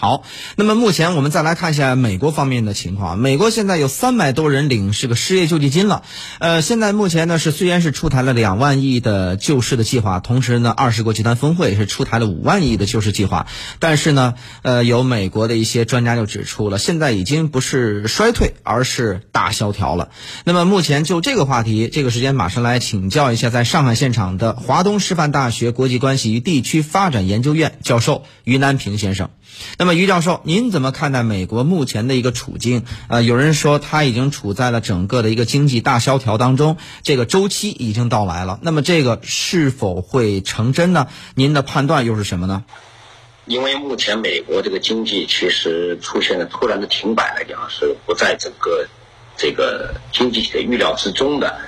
好，那么目前我们再来看一下美国方面的情况。美国现在有三百多人领这个失业救济金了。呃，现在目前呢是虽然是出台了两万亿的救市的计划，同时呢二十国集团峰会是出台了五万亿的救市计划，但是呢，呃，有美国的一些专家就指出了，现在已经不是衰退，而是大萧条了。那么目前就这个话题，这个时间马上来请教一下在上海现场的华东师范大学国际关系与地区发展研究院教授于南平先生。那么于教授，您怎么看待美国目前的一个处境？呃，有人说它已经处在了整个的一个经济大萧条当中，这个周期已经到来了。那么这个是否会成真呢？您的判断又是什么呢？因为目前美国这个经济其实出现了突然的停摆来讲，是不在整个这个经济体的预料之中的。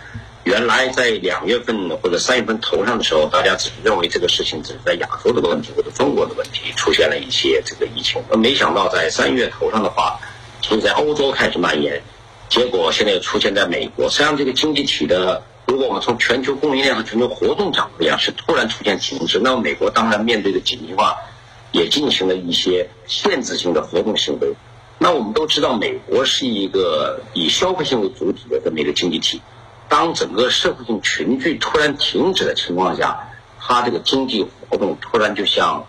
原来在两月份或者三月份头上的时候，大家只认为这个事情只是在亚洲的问题或者中国的问题出现了一些这个疫情，而没想到在三月头上的话，就在欧洲开始蔓延，结果现在又出现在美国。实际上，这个经济体的，如果我们从全球供应链和全球活动角度讲，是突然出现停滞，那么美国当然面对的紧急化，也进行了一些限制性的活动行为。那我们都知道，美国是一个以消费性为主体的这么一个经济体。当整个社会性群聚突然停止的情况下，它这个经济活动突然就像，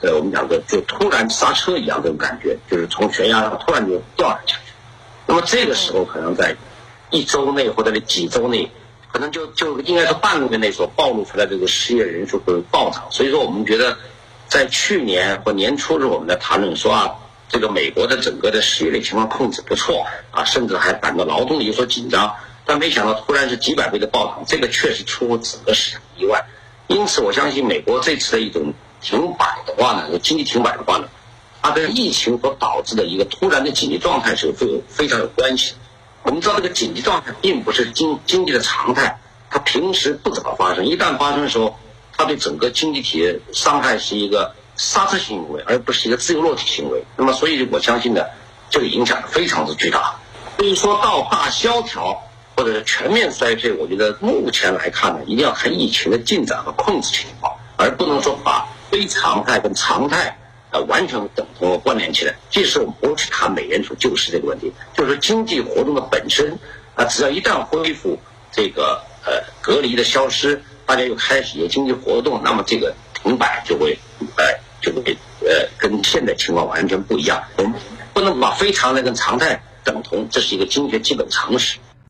呃，我们讲的就突然刹车一样，这种感觉就是从悬崖上突然就掉了下去。那么这个时候可能在一周内或者几周内，可能就就应该是半个月内所暴露出来这个失业人数会暴涨。所以说，我们觉得在去年或年初的时候，我们在谈论说啊，这个美国的整个的失业率情况控制不错啊，甚至还感到劳动力有所紧张。但没想到突然是几百倍的暴涨，这个确实出乎整个市场意外。因此，我相信美国这次的一种停摆的话呢，经济停摆的话呢，它跟疫情所导致的一个突然的紧急状态是非非常有关系。我们知道，这个紧急状态并不是经经济的常态，它平时不怎么发生，一旦发生的时候，它对整个经济体的伤害是一个刹车行为，而不是一个自由落体行为。那么，所以我相信呢，这个影响非常之巨大。所以说到大萧条。或者是全面衰退，我觉得目前来看呢，一定要看疫情的进展和控制情况，而不能说把非常态跟常态呃完全等同和关联起来。这是我们不去谈美联储救市这个问题，就是经济活动的本身啊，只要一旦恢复这个呃隔离的消失，大家又开始有经济活动，那么这个停摆就会呃就会呃跟现在情况完全不一样。我们不能把非常态跟常态等同，这是一个经济基本常识。